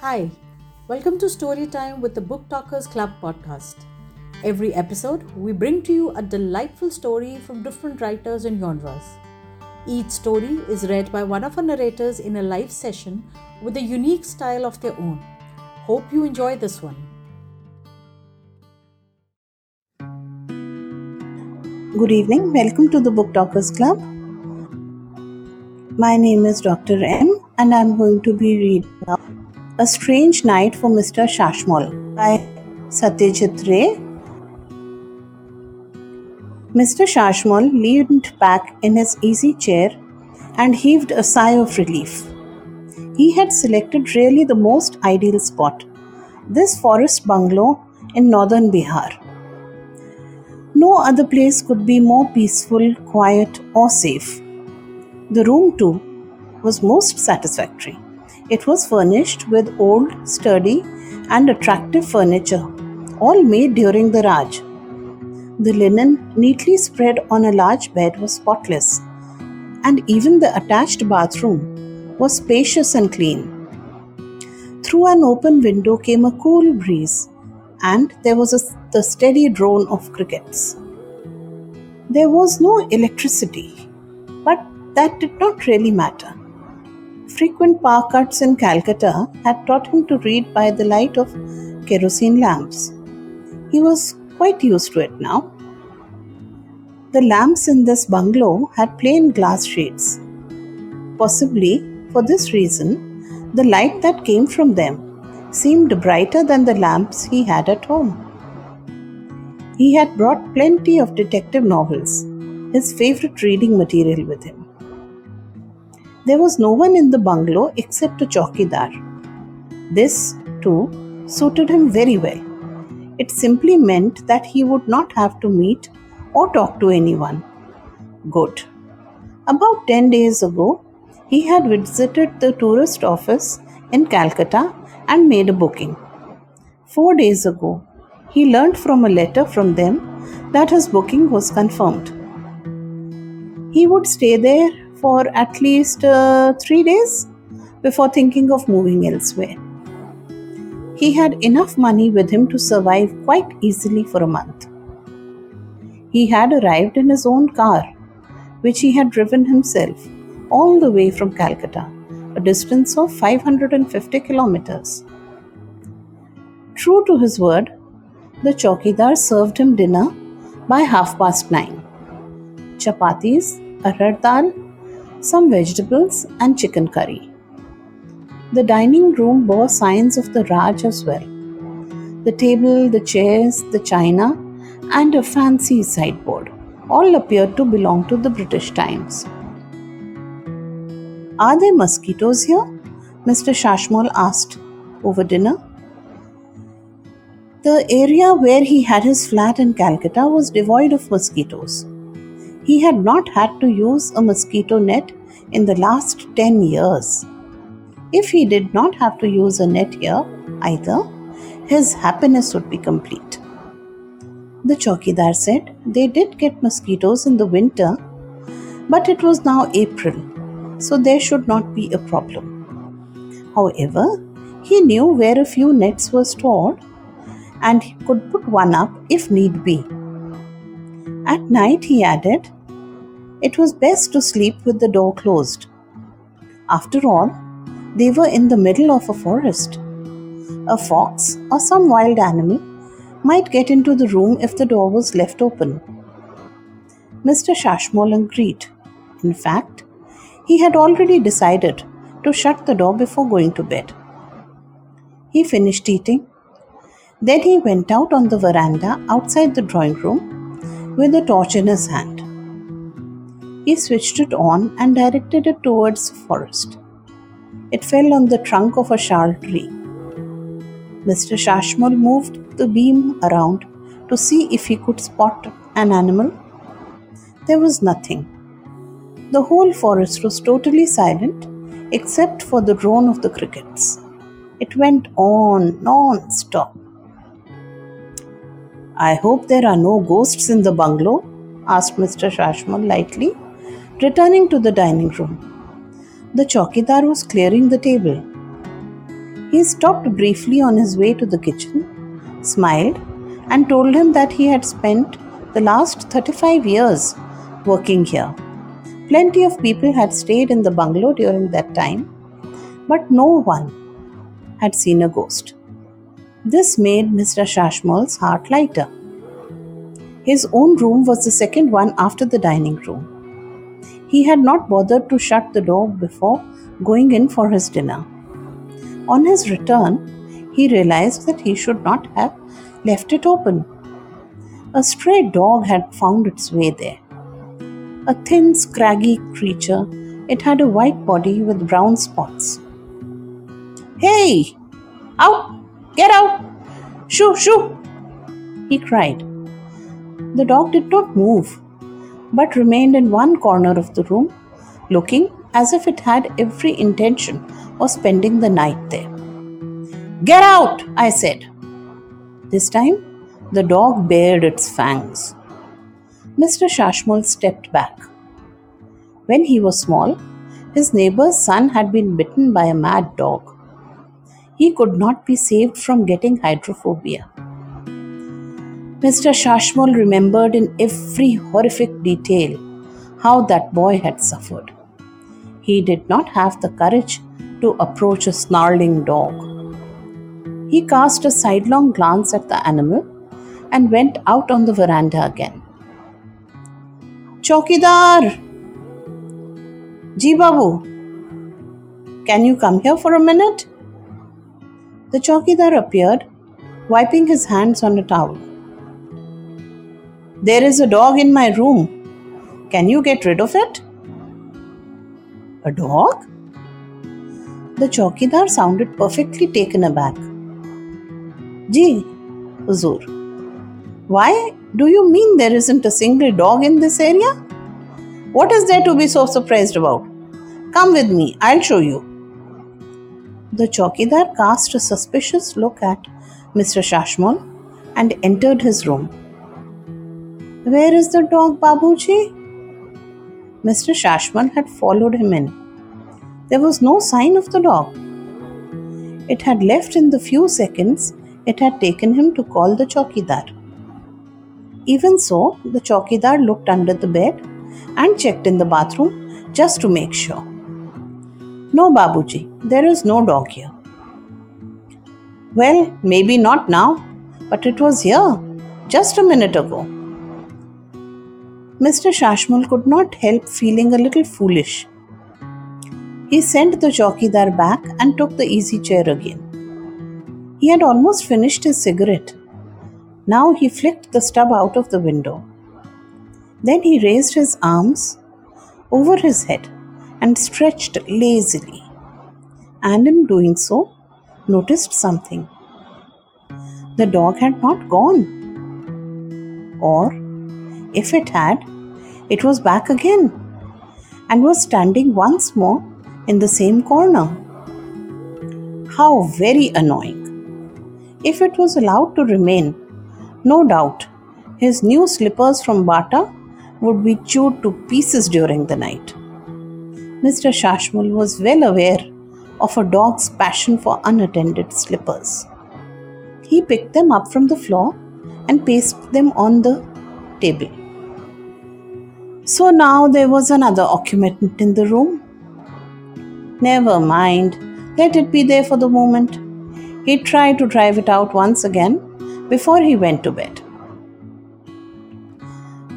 Hi, welcome to Story Time with the Book Talkers Club podcast. Every episode, we bring to you a delightful story from different writers and genres. Each story is read by one of our narrators in a live session with a unique style of their own. Hope you enjoy this one. Good evening, welcome to the Book Talkers Club. My name is Dr. M, and I'm going to be reading now A Strange Night for Mr. Shasmal by Satyajit Ray. Mr. Shasmal leaned back in his easy chair and heaved a sigh of relief. He had selected really the most ideal spot this forest bungalow in northern Bihar. No other place could be more peaceful, quiet, or safe. The room, too, was most satisfactory. It was furnished with old, sturdy, and attractive furniture, all made during the Raj. The linen, neatly spread on a large bed, was spotless, and even the attached bathroom was spacious and clean. Through an open window came a cool breeze, and there was a, the steady drone of crickets. There was no electricity, but that did not really matter. Frequent power cuts in Calcutta had taught him to read by the light of kerosene lamps. He was quite used to it now. The lamps in this bungalow had plain glass shades. Possibly, for this reason, the light that came from them seemed brighter than the lamps he had at home. He had brought plenty of detective novels, his favorite reading material, with him. There was no one in the bungalow except a chowkidar. This, too, suited him very well. It simply meant that he would not have to meet or talk to anyone. Good. About 10 days ago, he had visited the tourist office in Calcutta and made a booking. Four days ago, he learned from a letter from them that his booking was confirmed. He would stay there for at least uh, three days before thinking of moving elsewhere. He had enough money with him to survive quite easily for a month. He had arrived in his own car, which he had driven himself all the way from Calcutta, a distance of 550 kilometers. True to his word, the chowkidar served him dinner by half past nine. Chapatis, arhar dal, some vegetables, and chicken curry. The dining room bore signs of the Raj as well. The table, the chairs, the china, and a fancy sideboard all appeared to belong to the British times. Are there mosquitoes here? Mr. Shasmal asked over dinner. The area where he had his flat in Calcutta was devoid of mosquitoes. He had not had to use a mosquito net in the last 10 years. If he did not have to use a net here either, his happiness would be complete. The chowkidar said they did get mosquitoes in the winter, but it was now April, so there should not be a problem. However, he knew where a few nets were stored and he could put one up if need be. At night, he added, it was best to sleep with the door closed. After all, they were in the middle of a forest. A fox or some wild animal might get into the room if the door was left open. Mr. Shasmal agreed. In fact, he had already decided to shut the door before going to bed. He finished eating. Then he went out on the veranda outside the drawing room with a torch in his hand. He switched it on and directed it towards the forest. It fell on the trunk of a shal tree. Mr. Shasmal moved the beam around to see if he could spot an animal. There was nothing. The whole forest was totally silent except for the drone of the crickets. It went on non stop. I hope there are no ghosts in the bungalow, asked Mr. Shasmal lightly, returning to the dining room. The chowkidar was clearing the table. He stopped briefly on his way to the kitchen, smiled, and told him that he had spent the last 35 years working here. Plenty of people had stayed in the bungalow during that time, but no one had seen a ghost. This made Mr. Shasmal's heart lighter. His own room was the second one after the dining room. He had not bothered to shut the door before going in for his dinner. On his return, he realized that he should not have left it open. A stray dog had found its way there. A thin, scraggy creature, it had a white body with brown spots. Hey! Out! Get out! Shoo! Shoo! He cried. The dog did not move, but remained in one corner of the room, looking as if it had every intention of spending the night there. Get out! I said. This time, the dog bared its fangs. Mr. Shasmal stepped back. When he was small, his neighbor's son had been bitten by a mad dog. He could not be saved from getting hydrophobia. Mr. Shasmal remembered in every horrific detail how that boy had suffered. He did not have the courage to approach a snarling dog. He cast a sidelong glance at the animal and went out on the veranda again. Chowkidar! Ji Babu, can you come here for a minute? The chowkidar appeared, wiping his hands on a towel. There is a dog in my room. Can you get rid of it? A dog? The chowkidar sounded perfectly taken aback. Ji, Huzur, why do you mean there isn't a single dog in this area? What is there to be so surprised about? Come with me, I'll show you. The chowkidar cast a suspicious look at Mr. Shasmal and entered his room. Where is the dog, Babuji? Mr. Shasmal had followed him in. There was no sign of the dog. It had left in the few seconds it had taken him to call the chowkidar. Even so, the chowkidar looked under the bed and checked in the bathroom just to make sure. No, Babuji, there is no dog here. Well, maybe not now, but it was here just a minute ago. Mr. Shasmal could not help feeling a little foolish. He sent the chowkidar back and took the easy chair again. He had almost finished his cigarette. Now he flicked the stub out of the window. Then he raised his arms over his head and stretched lazily, and in doing so, noticed something. The dog had not gone. Or, if it had, it was back again and was standing once more in the same corner. How very annoying! If it was allowed to remain, no doubt his new slippers from Bata would be chewed to pieces during the night. Mr. Shasmal was well aware of a dog's passion for unattended slippers. He picked them up from the floor and pasted them on the table. So now there was another occupant in the room. Never mind, let it be there for the moment. He tried to drive it out once again before he went to bed.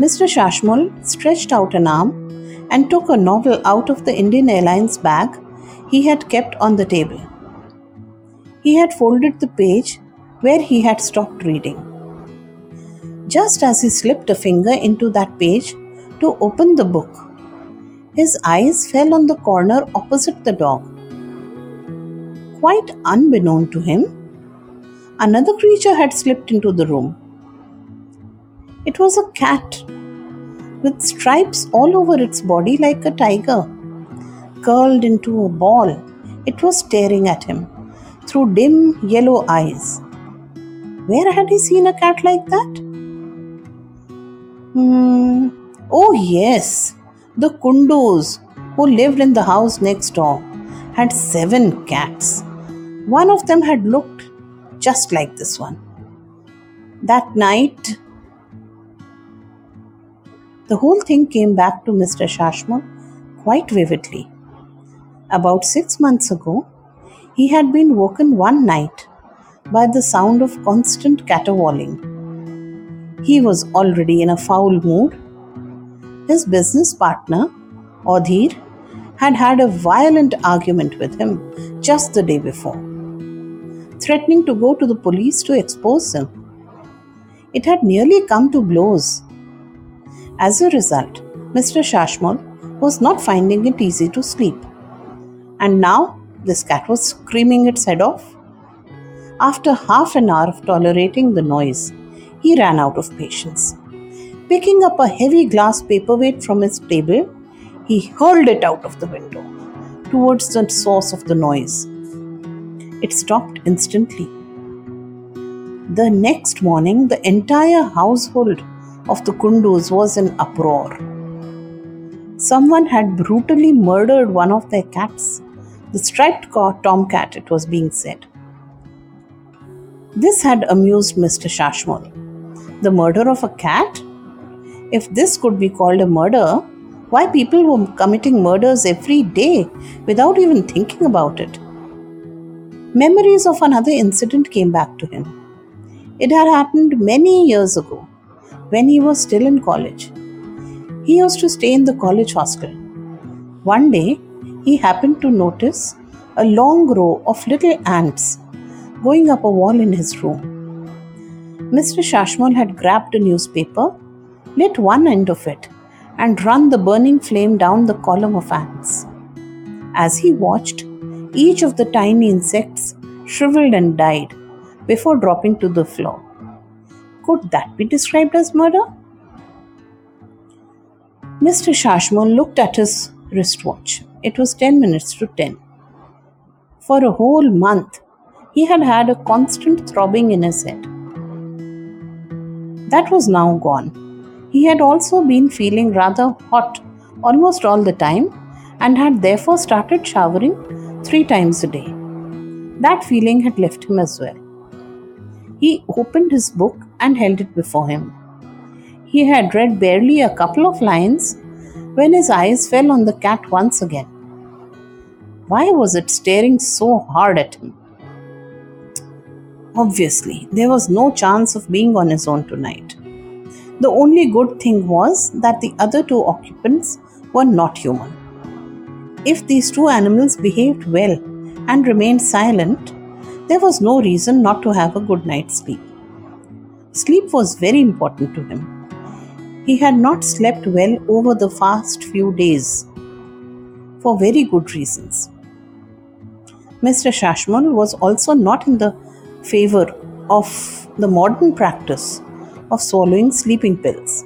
Mr. Shasmal stretched out an arm and took a novel out of the Indian Airlines bag he had kept on the table. He had folded the page where he had stopped reading. Just as he slipped a finger into that page to open the book, his eyes fell on the corner opposite the dog. Quite unbeknown to him, another creature had slipped into the room. It was a cat with stripes all over its body like a tiger. Curled into a ball, it was staring at him through dim yellow eyes. Where had he seen a cat like that? Hmm. Oh, yes, the Kundus who lived in the house next door had seven cats. One of them had looked just like this one. That night, the whole thing came back to Mr. Shasmal quite vividly. About six months ago, he had been woken one night by the sound of constant caterwauling. He was already in a foul mood. His business partner, Adhir, had had a violent argument with him just the day before, threatening to go to the police to expose him. It had nearly come to blows. As a result, Mr. Shasmal was not finding it easy to sleep. And now this cat was screaming its head off. After half an hour of tolerating the noise, he ran out of patience. Picking up a heavy glass paperweight from his table, he hurled it out of the window towards the source of the noise. It stopped instantly. The next morning, the entire household of the Kundus was in uproar. Someone had brutally murdered one of their cats, the striped tomcat, it was being said. This had amused Mr. Shasmal. The murder of a cat? If this could be called a murder, why people were committing murders every day without even thinking about it? Memories of another incident came back to him. It had happened many years ago when he was still in college. He used to stay in the college hostel. One day, he happened to notice a long row of little ants going up a wall in his room. Mr. Shasmal had grabbed a newspaper, lit one end of it, and run the burning flame down the column of ants. As he watched, each of the tiny insects shriveled and died before dropping to the floor. Could that be described as murder? Mr. Shasmal looked at his wristwatch. It was 10 minutes to 10. For a whole month, he had had a constant throbbing in his head. That was now gone. He had also been feeling rather hot almost all the time and had therefore started showering three times a day. That feeling had left him as well. He opened his book and held it before him. He had read barely a couple of lines when his eyes fell on the cat once again. Why was it staring so hard at him? Obviously, there was no chance of being on his own tonight. The only good thing was that the other two occupants were not human. If these two animals behaved well and remained silent, there was no reason not to have a good night's sleep. Sleep was very important to him. He had not slept well over the past few days for very good reasons. Mr. Shasmal was also not in the favor of the modern practice of swallowing sleeping pills.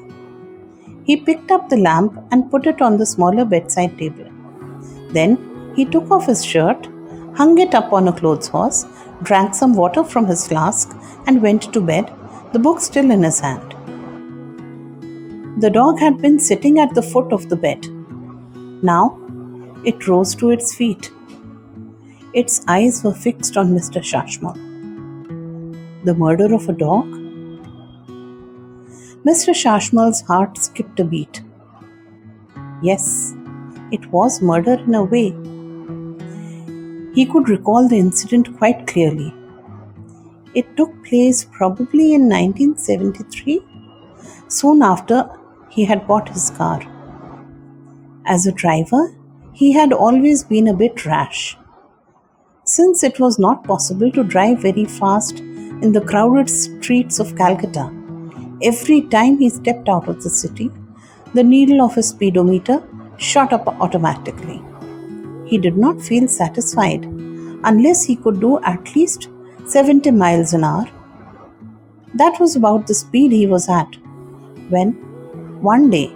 He picked up the lamp and put it on the smaller bedside table. Then he took off his shirt, hung it up on a clothes horse, drank some water from his flask, and went to bed, the book still in his hand. The dog had been sitting at the foot of the bed. Now it rose to its feet. Its eyes were fixed on Mr. Shasmal. The murder of a dog? Mr. Shasmal's heart skipped a beat. Yes, it was murder in a way. He could recall the incident quite clearly. It took place probably in 1973, soon after he had bought his car. As a driver, he had always been a bit rash. Since it was not possible to drive very fast in the crowded streets of Calcutta, every time he stepped out of the city, the needle of his speedometer shot up automatically. He did not feel satisfied unless he could do at least 70 miles an hour. That was about the speed he was at when, one day,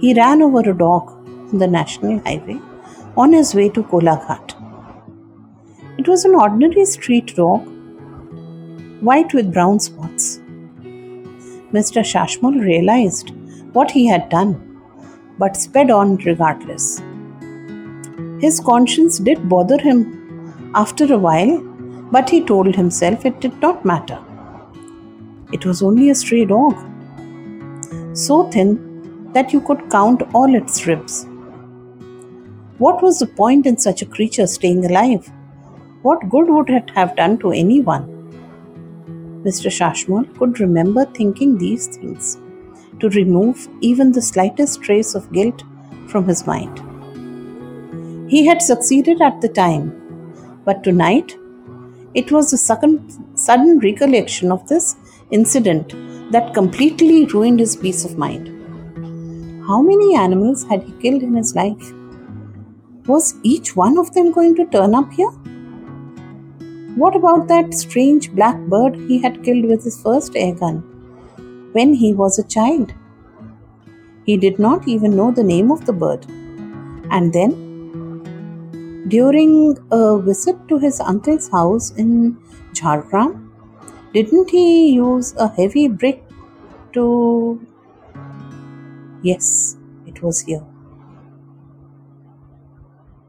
he ran over a dog on the national highway on his way to Kolaghat. It was an ordinary street dog, white with brown spots. Mr. Shasmal realized what he had done, but sped on regardless. His conscience did bother him after a while, but he told himself it did not matter. It was only a stray dog, so thin that you could count all its ribs. What was the point in such a creature staying alive? What good would it have done to anyone? Mr. Shasmal could remember thinking these things to remove even the slightest trace of guilt from his mind. He had succeeded at the time, but tonight it was the sudden recollection of this incident that completely ruined his peace of mind. How many animals had he killed in his life? Was each one of them going to turn up here? What about that strange black bird he had killed with his first air gun when he was a child? He did not even know the name of the bird. And then, during a visit to his uncle's house in Jhargram, didn't he use a heavy brick to. Yes, it was here.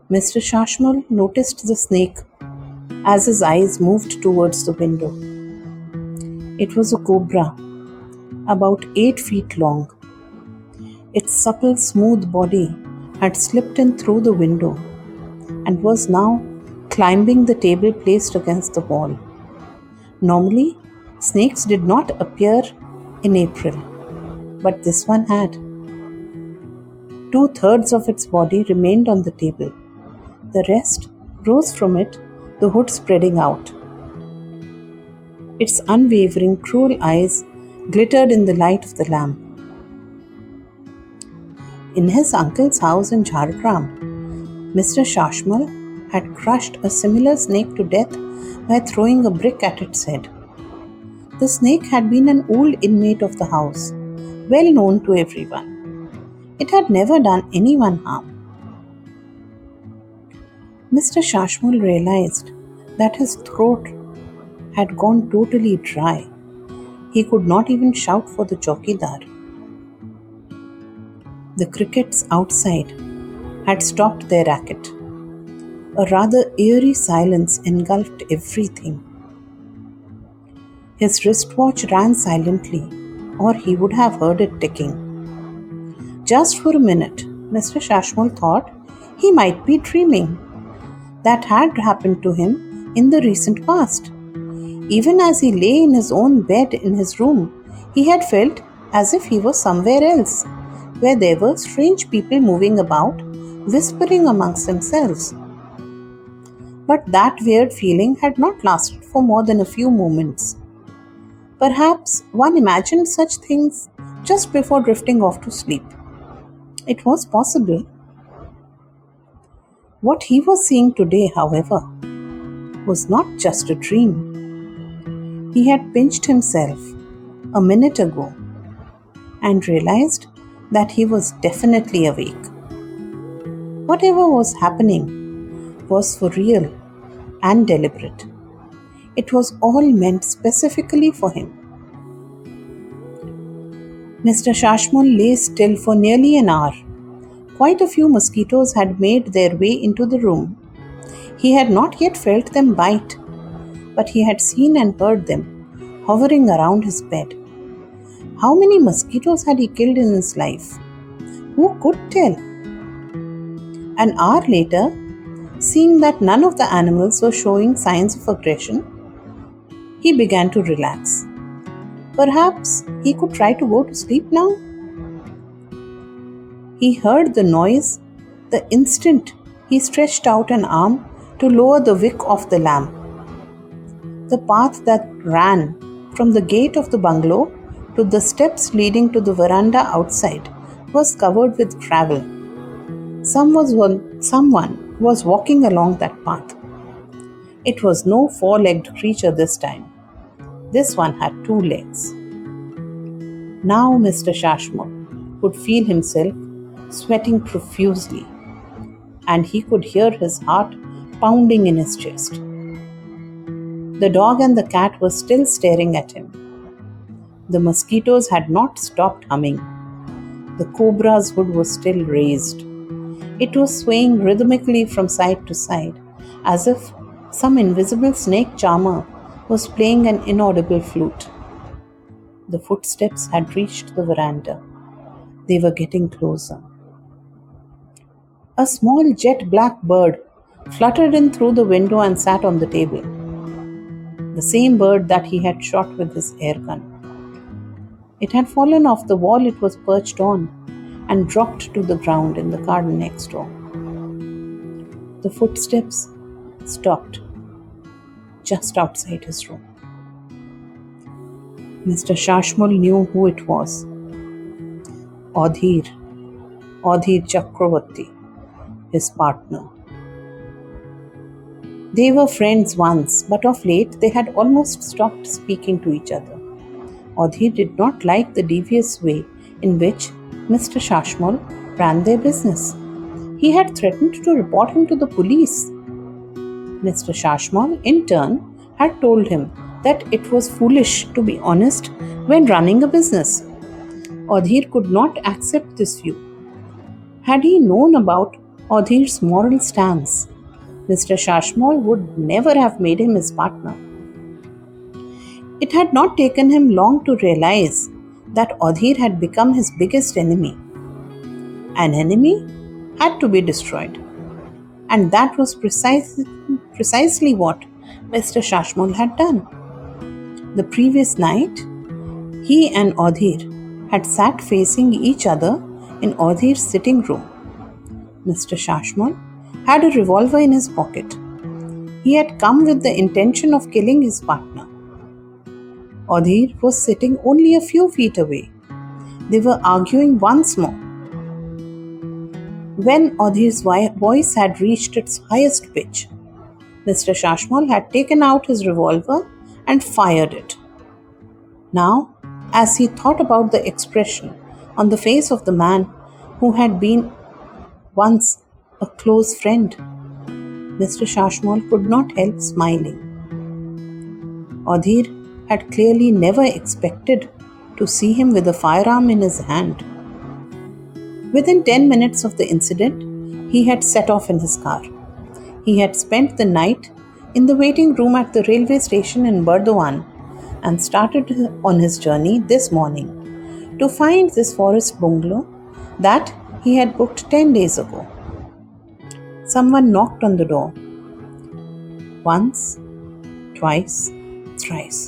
Mr. Shasmal noticed the snake as his eyes moved towards the window. It was a cobra, about eight feet long. Its supple, smooth body had slipped in through the window and was now climbing the table placed against the wall. Normally, snakes did not appear in April, but this one had. Two thirds of its body remained on the table. The rest rose from it the hood spreading out. Its unwavering, cruel eyes glittered in the light of the lamp. In his uncle's house in Jhargram, Mr. Shasmal had crushed a similar snake to death by throwing a brick at its head. The snake had been an old inmate of the house, well known to everyone. It had never done anyone harm. Mr. Shasmal realized that his throat had gone totally dry. He could not even shout for the chowkidar. The crickets outside had stopped their racket. A rather eerie silence engulfed everything. His wristwatch ran silently, or he would have heard it ticking. Just for a minute, Mr. Shasmal thought he might be dreaming that had happened to him in the recent past. Even as he lay in his own bed in his room, he had felt as if he was somewhere else, where there were strange people moving about, whispering amongst themselves. But that weird feeling had not lasted for more than a few moments. Perhaps one imagined such things just before drifting off to sleep. It was possible what he was seeing today, however, was not just a dream. He had pinched himself a minute ago and realized that he was definitely awake. Whatever was happening was for real and deliberate. It was all meant specifically for him. Mr. Shasmal lay still for nearly an hour Quite a few mosquitoes had made their way into the room. He had not yet felt them bite, but he had seen and heard them hovering around his bed. How many mosquitoes had he killed in his life? Who could tell? An hour later, seeing that none of the animals were showing signs of aggression, he began to relax. Perhaps he could try to go to sleep now? He heard the noise the instant he stretched out an arm to lower the wick of the lamp. The path that ran from the gate of the bungalow to the steps leading to the veranda outside was covered with gravel. Someone was, someone was walking along that path. It was no four legged creature this time. This one had two legs. Now Mr. Shasmal could feel himself sweating profusely, and he could hear his heart pounding in his chest. The dog and the cat were still staring at him. The mosquitoes had not stopped humming. The cobra's hood was still raised. It was swaying rhythmically from side to side, as if some invisible snake charmer was playing an inaudible flute. The footsteps had reached the veranda. They were getting closer. A small jet black bird fluttered in through the window and sat on the table. The same bird that he had shot with his air gun. It had fallen off the wall it was perched on and dropped to the ground in the garden next door. The footsteps stopped just outside his room. Mr. Shasmal knew who it was. Adhir, Adhir Chakravarti, his partner. They were friends once, but of late they had almost stopped speaking to each other. Adhir did not like the devious way in which Mr. Shasmal ran their business. He had threatened to report him to the police. Mr. Shasmal, in turn, had told him that it was foolish to be honest when running a business. Adhir could not accept this view. Had he known about Adhir's moral stance, Mr. Shasmal would never have made him his partner. It had not taken him long to realize that Adhir had become his biggest enemy. An enemy had to be destroyed. And that was precisely, precisely what Mr. Shasmal had done. The previous night, he and Adhir had sat facing each other in Adhir's sitting room. Mr. Shasmal had a revolver in his pocket. He had come with the intention of killing his partner. Adhir was sitting only a few feet away. They were arguing once more. When Adhir's voice had reached its highest pitch, Mr. Shasmal had taken out his revolver and fired it. Now, as he thought about the expression on the face of the man who had been once a close friend, Mr. Shasmal could not help smiling. Adhir had clearly never expected to see him with a firearm in his hand. Within 10 minutes of the incident, he had set off in his car. He had spent the night in the waiting room at the railway station in Burdwan and started on his journey this morning to find this forest bungalow that he had booked 10 days ago. Someone knocked on the door. Once, twice, thrice.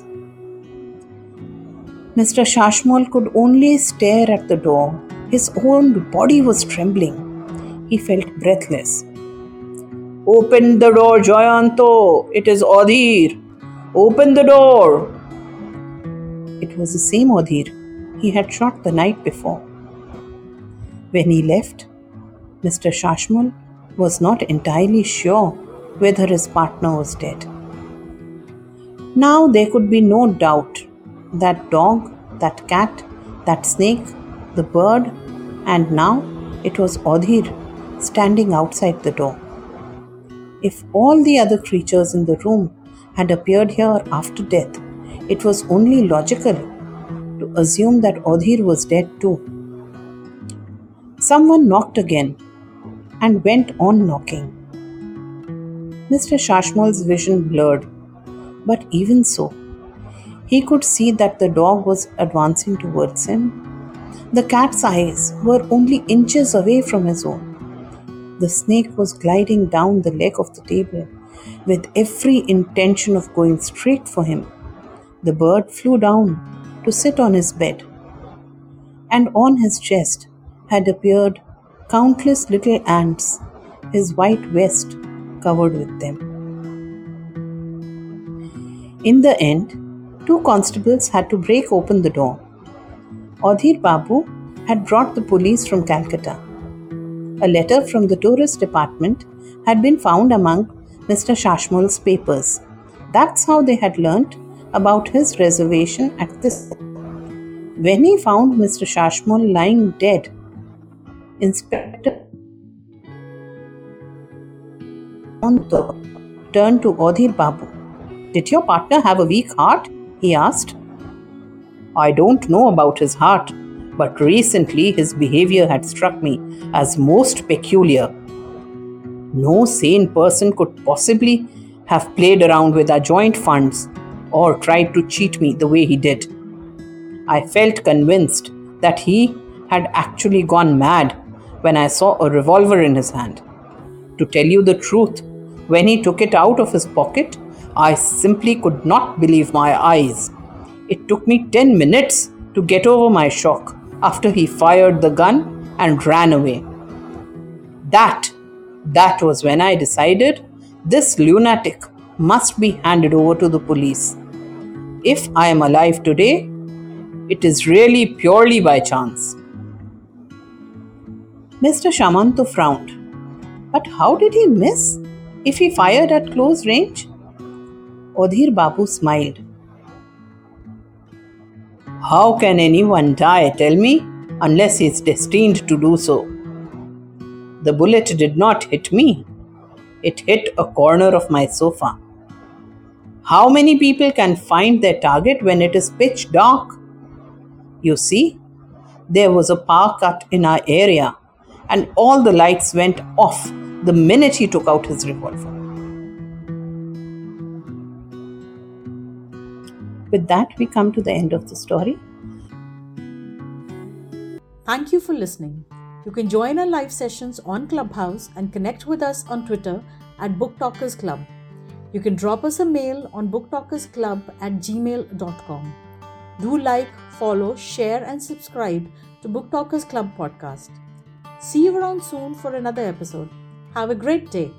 Mr. Shasmal could only stare at the door. His own body was trembling. He felt breathless. Open the door, Joyanto! It is Adhir. Open the door. It was the same Adhir he had shot the night before. When he left, Mr. Shasmal was not entirely sure whether his partner was dead. Now there could be no doubt that dog, that cat, that snake, the bird, and now it was Adhir standing outside the door. If all the other creatures in the room had appeared here after death, it was only logical to assume that Adhir was dead too. Someone knocked again and went on knocking. Mr. Shasmal's vision blurred, but even so, he could see that the dog was advancing towards him. The cat's eyes were only inches away from his own. The snake was gliding down the leg of the table with every intention of going straight for him. The bird flew down to sit on his bed, and on his chest had appeared countless little ants, his white vest covered with them. In the end, two constables had to break open the door. Adhir Babu had brought the police from Calcutta. A letter from the tourist department had been found among Mr. Shasmal's papers. That's how they had learnt about his reservation at this. When he found Mr. Shasmal lying dead, Inspector turned to Adhir Babu. Did your partner have a weak heart? he asked. I don't know about his heart, but recently his behavior had struck me as most peculiar. No sane person could possibly have played around with our joint funds or tried to cheat me the way he did. I felt convinced that he had actually gone mad when I saw a revolver in his hand. To tell you the truth, when he took it out of his pocket, I simply could not believe my eyes. It took me 10 minutes to get over my shock after he fired the gun and ran away. That, that was when I decided this lunatic must be handed over to the police. If I am alive today, it is really purely by chance. Mr. Shamantu frowned. But how did he miss if he fired at close range? Adhir Babu smiled. How can anyone die, tell me, unless he is destined to do so? The bullet did not hit me. It hit a corner of my sofa. How many people can find their target when it is pitch dark? You see, there was a power cut in our area, and all the lights went off the minute he took out his revolver. With that, we come to the end of the story. Thank you for listening. You can join our live sessions on Clubhouse and connect with us on Twitter at Book Talkers Club. You can drop us a mail on booktalkersclub at gmail.com. Do like, follow, share, and subscribe to Book Talkers Club podcast. See you around soon for another episode. Have a great day.